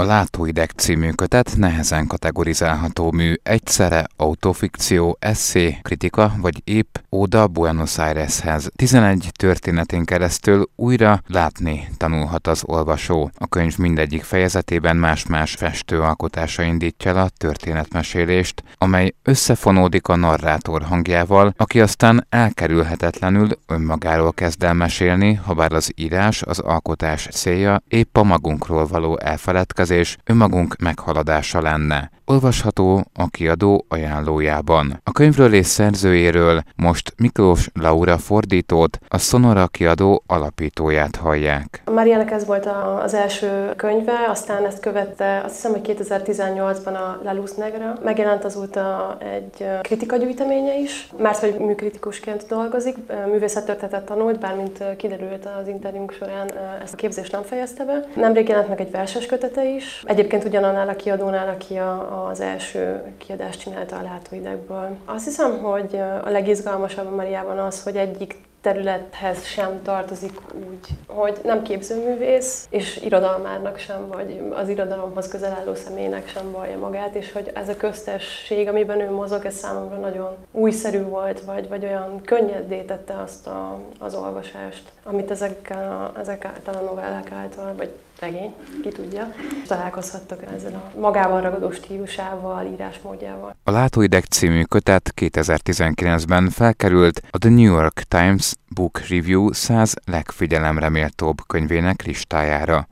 A Látóideg című kötet nehezen kategorizálható mű, egyszerre autofikció, eszé, kritika vagy épp óda Buenos Aireshez. 11 történetén keresztül újra látni tanulhat az olvasó. A könyv mindegyik fejezetében más-más festőalkotása indítja a történetmesélést, amely összefonódik a narrátor hangjával, aki aztán elkerülhetetlenül önmagáról kezd el mesélni, ha bár az írás, az alkotás célja épp a magunkról való elfeledkezés, önmagunk meghaladása lenne olvasható a kiadó ajánlójában. A könyvről és szerzőjéről most Miklós Laura fordítót, a Sonora kiadó alapítóját hallják. Mariának ez volt az első könyve, aztán ezt követte, azt hiszem, hogy 2018-ban a La Luz Negra. Megjelent azóta egy kritikagyűjteménye is, mert hogy műkritikusként dolgozik, művészettörténetet tanult, bármint kiderült az interjúnk során, ezt a képzést nem fejezte be. Nemrég jelent meg egy verses kötete is, egyébként ugyanannál a kiadónál, aki a az első kiadást csinálta a látóidegből. Azt hiszem, hogy a legizgalmasabb a Mariában az, hogy egyik területhez sem tartozik úgy, hogy nem képzőművész, és irodalmárnak sem, vagy az irodalomhoz közel álló személynek sem vallja magát, és hogy ez a köztesség, amiben ő mozog, ez számomra nagyon újszerű volt, vagy, vagy olyan könnyedé tette azt a, az olvasást, amit ezek, ezek által a novellák által, vagy regény, ki tudja. Találkozhattak ezzel a magával ragadó stílusával, írásmódjával. A Látóideg című kötet 2019-ben felkerült a The New York Times Book Review 100 legfigyelemre méltóbb könyvének listájára.